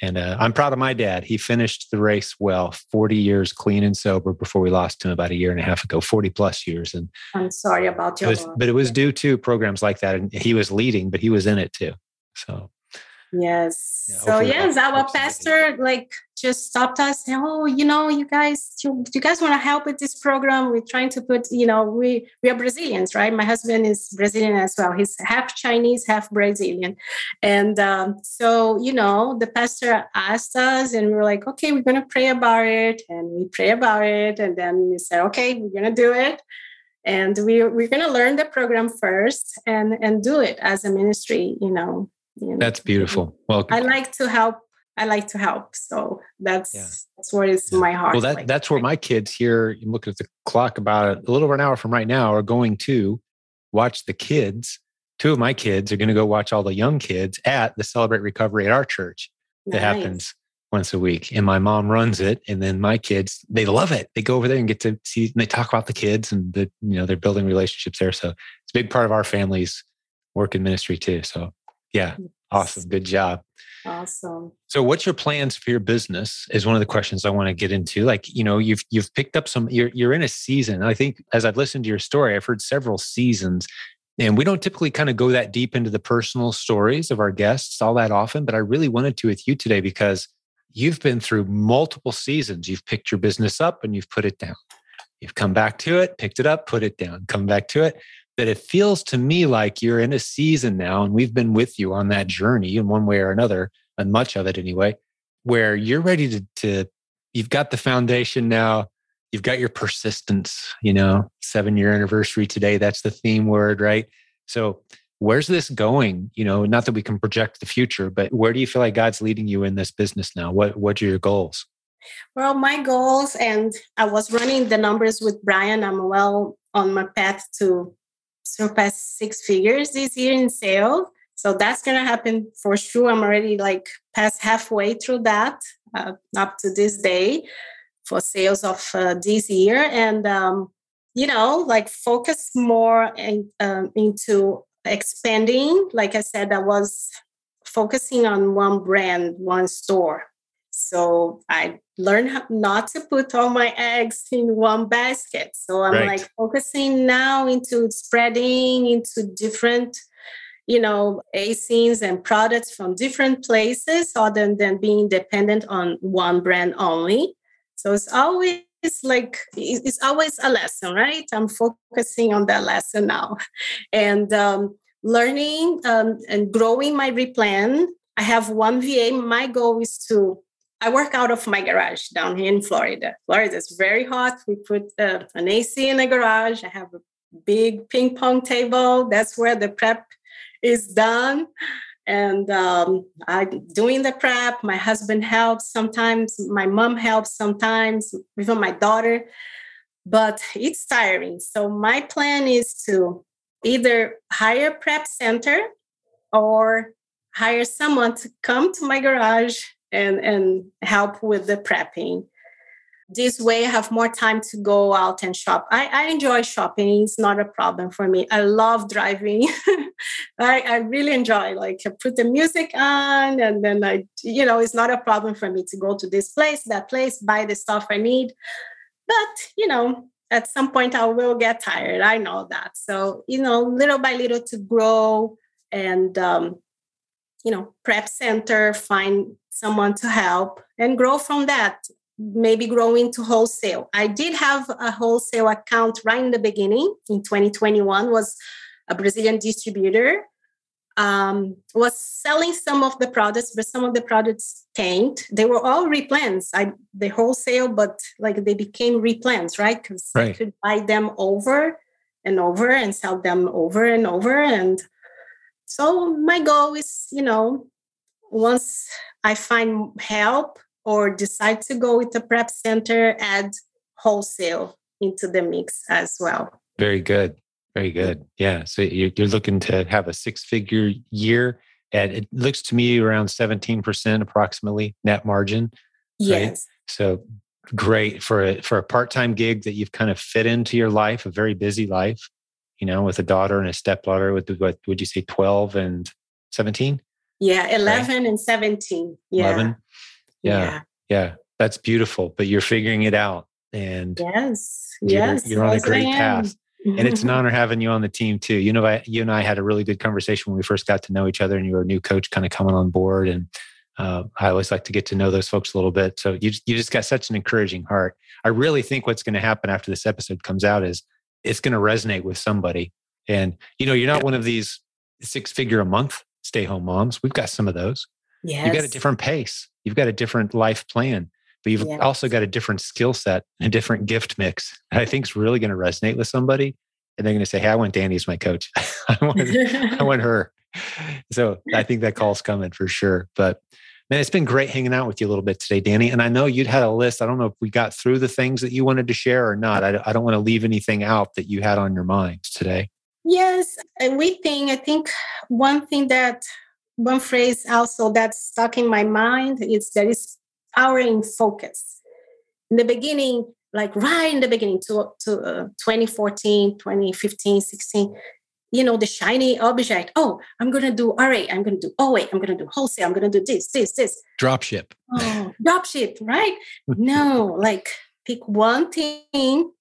And uh, I'm proud of my dad. He finished the race well, 40 years clean and sober before we lost him about a year and a half ago, 40 plus years. And I'm sorry about your, it was, but it was due to programs like that. And he was leading, but he was in it too. So Yes. Yeah, so yes, our pastor like just stopped us. Oh, you know, you guys, you, you guys want to help with this program? We're trying to put, you know, we we are Brazilians, right? My husband is Brazilian as well. He's half Chinese, half Brazilian, and um, so you know, the pastor asked us, and we were like, okay, we're gonna pray about it, and we pray about it, and then we said, okay, we're gonna do it and we, we're going to learn the program first and and do it as a ministry you know you know, that's beautiful. Welcome. I like to help. I like to help. So that's yeah. that's where it's yeah. my heart. Well, that, like, that's where my kids here. I'm looking at the clock about a little over an hour from right now are going to watch the kids. Two of my kids are going to go watch all the young kids at the Celebrate Recovery at our church. That happens once a week and my mom runs it and then my kids they love it they go over there and get to see and they talk about the kids and the you know they're building relationships there so it's a big part of our family's work and ministry too so yeah. Awesome. Good job. Awesome. So what's your plans for your business is one of the questions I want to get into. Like, you know, you've you've picked up some you're you're in a season. I think as I've listened to your story, I've heard several seasons. And we don't typically kind of go that deep into the personal stories of our guests all that often, but I really wanted to with you today because you've been through multiple seasons. You've picked your business up and you've put it down. You've come back to it, picked it up, put it down, come back to it that it feels to me like you're in a season now, and we've been with you on that journey in one way or another, and much of it anyway, where you're ready to, to you've got the foundation now, you've got your persistence, you know, seven year anniversary today. That's the theme word, right? So, where's this going? You know, not that we can project the future, but where do you feel like God's leading you in this business now? What what are your goals? Well, my goals, and I was running the numbers with Brian. I'm well on my path to surpass six figures this year in sales. So that's going to happen for sure. I'm already like past halfway through that uh, up to this day for sales of uh, this year. And, um, you know, like focus more in, um, into expanding. Like I said, I was focusing on one brand, one store. So I learned not to put all my eggs in one basket. So I'm right. like focusing now into spreading into different, you know, ASINs and products from different places other than being dependent on one brand only. So it's always like it's always a lesson, right? I'm focusing on that lesson now, and um, learning um, and growing my replen. I have one VA. My goal is to I work out of my garage down here in Florida. Florida is very hot. We put uh, an AC in the garage. I have a big ping pong table. That's where the prep is done. And um, I'm doing the prep. My husband helps sometimes. My mom helps sometimes, even my daughter. But it's tiring. So my plan is to either hire a prep center or hire someone to come to my garage and and help with the prepping this way I have more time to go out and shop. I, I enjoy shopping. It's not a problem for me. I love driving. I, I really enjoy like I put the music on and then I, you know, it's not a problem for me to go to this place, that place, buy the stuff I need. But, you know, at some point I will get tired. I know that. So, you know, little by little to grow and, um, you know, prep center, find someone to help and grow from that maybe grow into wholesale. I did have a wholesale account right in the beginning in 2021 was a Brazilian distributor um, was selling some of the products, but some of the products tanked. They were all replens. I the wholesale, but like they became replens, right? Because right. I could buy them over and over and sell them over and over. And so my goal is, you know, once I find help or decide to go with the prep center, add wholesale into the mix as well. Very good. Very good. Yeah. So you're, looking to have a six figure year. And it looks to me around 17% approximately net margin. Yes. Right? So great for a, for a part-time gig that you've kind of fit into your life, a very busy life, you know, with a daughter and a stepdaughter with what would you say 12 and 17? Yeah, 11 right? and 17. Yeah. 11 yeah, yeah, yeah. That's beautiful. But you're figuring it out, and yes, you're, yes, you're on a great path. and it's an honor having you on the team too. You know, I, you and I had a really good conversation when we first got to know each other, and you were a new coach, kind of coming on board. And uh, I always like to get to know those folks a little bit. So you you just got such an encouraging heart. I really think what's going to happen after this episode comes out is it's going to resonate with somebody. And you know, you're not one of these six figure a month stay home moms. We've got some of those. Yes. You've got a different pace. You've got a different life plan, but you've yes. also got a different skill set, a different gift mix. I think is really going to resonate with somebody. And they're going to say, Hey, I want Danny as my coach. I, want, I want her. So I think that call's coming for sure. But man, it's been great hanging out with you a little bit today, Danny. And I know you'd had a list. I don't know if we got through the things that you wanted to share or not. I, I don't want to leave anything out that you had on your mind today. Yes, and we think I think one thing that one phrase also that's stuck in my mind is there is power in focus. In the beginning, like right in the beginning to, to uh, 2014, 2015, 16, you know, the shiny object. Oh, I'm going to do RA. I'm going to do, oh, wait, I'm going to do wholesale. I'm going to do this, this, this. Drop ship. Oh, drop ship, right? no, like pick one thing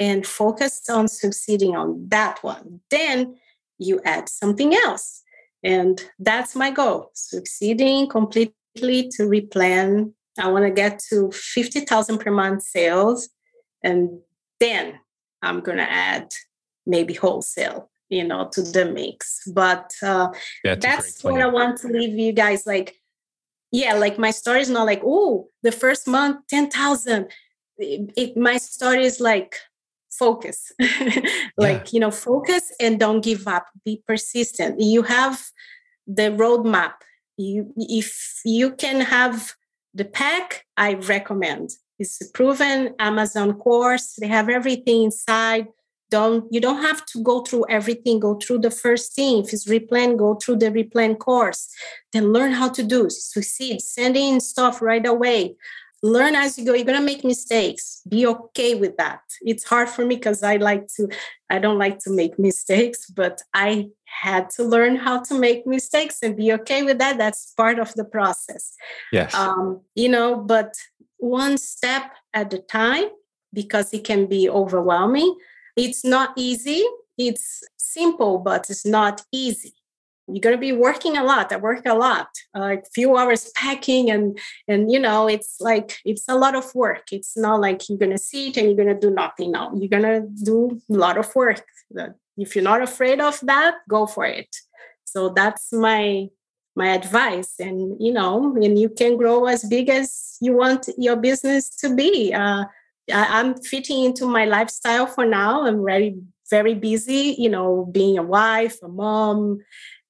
and focus on succeeding on that one. Then you add something else. And that's my goal succeeding completely to replen. I want to get to 50,000 per month sales. And then I'm going to add maybe wholesale, you know, to the mix. But uh, that's, that's what I want to leave you guys like. Yeah, like my story is not like, oh, the first month, 10,000. It, it, my story is like focus. Like yeah. you know focus and don't give up. Be persistent. You have the roadmap. You if you can have the PAC i recommend. It's a proven amazon course. They have everything inside. Don't you don't have to go through everything. Go through the first thing. If it's replen go through the replen course. Then learn how to do succeed. Send in stuff right away learn as you go. You're going to make mistakes. Be okay with that. It's hard for me because i like to i don't like to make mistakes but i had to learn how to make mistakes and be okay with that. That's part of the process. Yes. Um, you know but one step at a time because it can be overwhelming. It's not easy. It's simple but it's not easy you're going to be working a lot i work a lot like a few hours packing and and you know it's like it's a lot of work. It's not like you're going to sit and you're going to do nothing no. You're going to do a lot of work. If you're not afraid of that go for it. So that's my my advice and you know and you can grow as big as you want your business to be. Uh, i'm fitting into my lifestyle for now. I'm very very busy you know being a wife a mom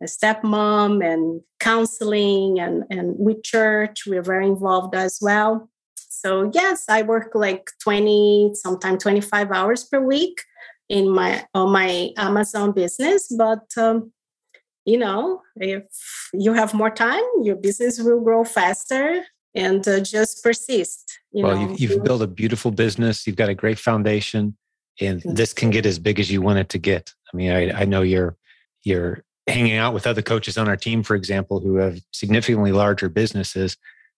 a stepmom and counseling and, and with church. We're very involved as well. So yes, I work like 20, sometimes 25 hours per week in my on my Amazon business. But um, you know, if you have more time, your business will grow faster and uh, just persist. You well, know? You've, you've built a beautiful business. You've got a great foundation, and this can get as big as you want it to get. I mean, I, I know you're you're hanging out with other coaches on our team, for example, who have significantly larger businesses.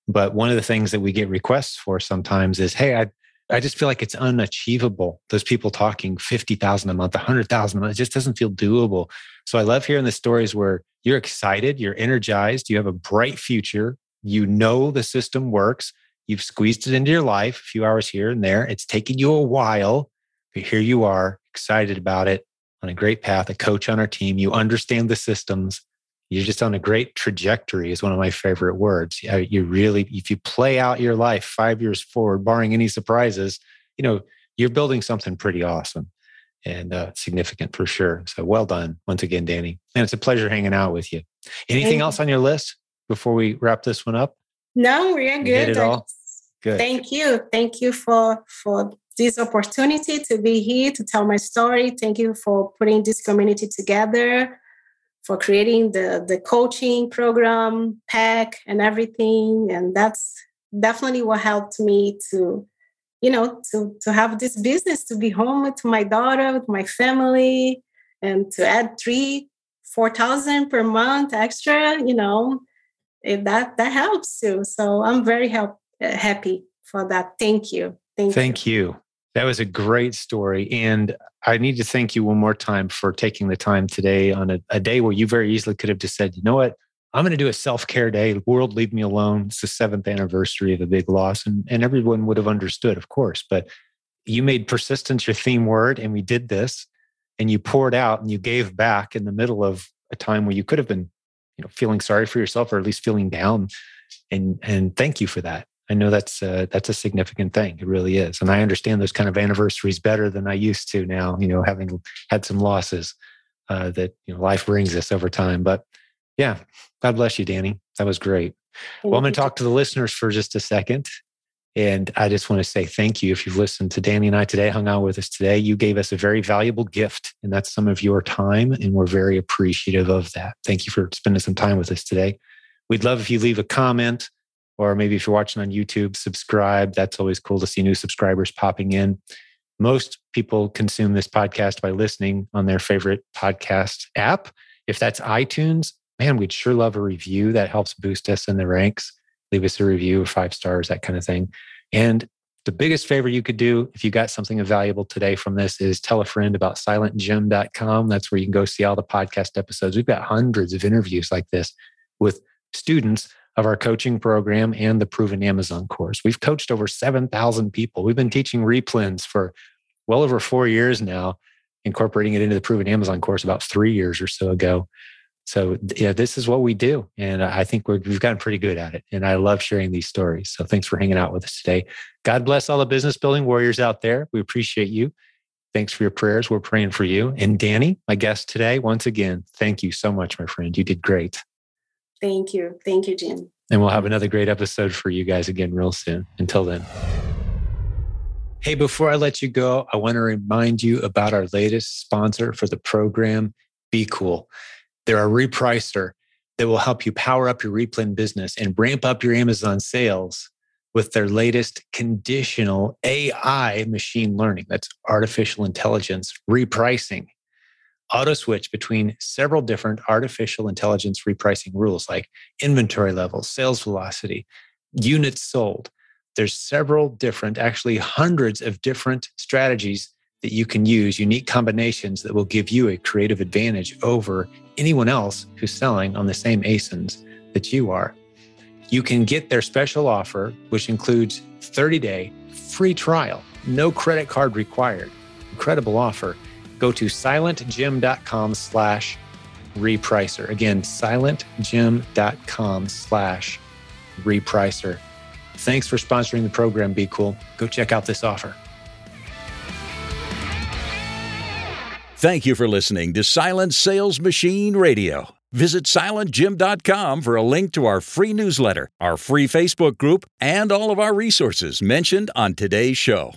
But one of the things that we get requests for sometimes is, "Hey, I I just feel like it's unachievable. Those people talking 50,000 a month, 100,000 a month, it just doesn't feel doable. So I love hearing the stories where you're excited, you're energized, you have a bright future, you know the system works, you've squeezed it into your life, a few hours here and there. It's taken you a while, but here you are, excited about it, on a great path, a coach on our team. You understand the systems, you're just on a great trajectory is one of my favorite words. You really if you play out your life five years forward barring any surprises you know you're building something pretty awesome and uh, significant for sure. So well done once again danny and it's a pleasure hanging out with you. Anything else on your list before we wrap this one up? No we're good. good. Thank you. Thank you for for this opportunity to be here to tell my story. Thank you for putting this community together for creating the the coaching program PAC and everything. And that's definitely what helped me to you know to to have this business to be home with my daughter with my family and to add three four thousand per month extra you know that that helps too. So i'm very help, happy for that. Thank you. Thank, thank you. you that was a great story. And I need to thank you one more time for taking the time today on a, a day where you very easily could have just said, you know what? I'm going to do a self care day. World, leave me alone. It's the seventh anniversary of a big loss. And, and everyone would have understood, of course. But you made persistence your theme word, and we did this. And you poured out and you gave back in the middle of a time where you could have been, you know, feeling sorry for yourself or at least feeling down. And and thank you for that. I know that's a, that's a significant thing. It really is, and I understand those kind of anniversaries better than I used to now. You know, having had some losses uh, that you know life brings us over time. But yeah, God bless you, Danny. That was great. Well, I'm going to talk to the listeners for just a second. And I just want to say thank you if you've listened to Danny and I today, hung out with us today. You gave us a very valuable gift, and that's some of your time. And we're very appreciative of that. Thank you for spending some time with us today. We'd love if you leave a comment or maybe if you're watching on YouTube, subscribe. That's always cool to see new subscribers popping in. Most people consume this podcast by listening on their favorite podcast app. If that's iTunes, man, we'd sure love a review. That helps boost us in the ranks. Leave us a review, five stars, that kind of thing. And the biggest favor you could do if you got something valuable today from this is tell a friend about silentjim.com. That's where you can go see all the podcast episodes. We've got hundreds of interviews like this with students of our coaching program and the Proven Amazon course. We've coached over 7,000 people. We've been teaching replens for well over four years now, incorporating it into the Proven Amazon course about three years or so ago. So, yeah, this is what we do. And I think we have gotten pretty good at it. And I love sharing these stories. So, thanks for hanging out with us today. God bless all the business building warriors out there. We appreciate you. Thanks for your prayers. We're praying for you. And Danny, my guest today, once again, thank you so much, my friend. You did great. Thank you. Thank you, Jim. And we'll have another great episode for you guys again real soon. Until then. Hey, before I let you go, I want to remind you about our latest sponsor for the program, BQool. They're a repricer that will help you power up your replen business and ramp up your Amazon sales with their latest conditional AI machine learning. That's artificial intelligence repricing auto switch between several different artificial intelligence repricing rules like inventory levels, sales velocity, units sold. There's several different, actually hundreds of different strategies that you can use, unique combinations that will give you a creative advantage over anyone else who's selling on the same ASINs that you are. You can get their special offer, which includes 30 day free trial, no credit card required. Incredible offer go to silentjim.com slash repricer. Again, silentjim.com slash repricer. Thanks for sponsoring the program, BQool. Go check out this offer. Thank you for listening to Silent Sales Machine Radio. Visit silentjim.com for a link to our free newsletter, our free Facebook group, and all of our resources mentioned on today's show.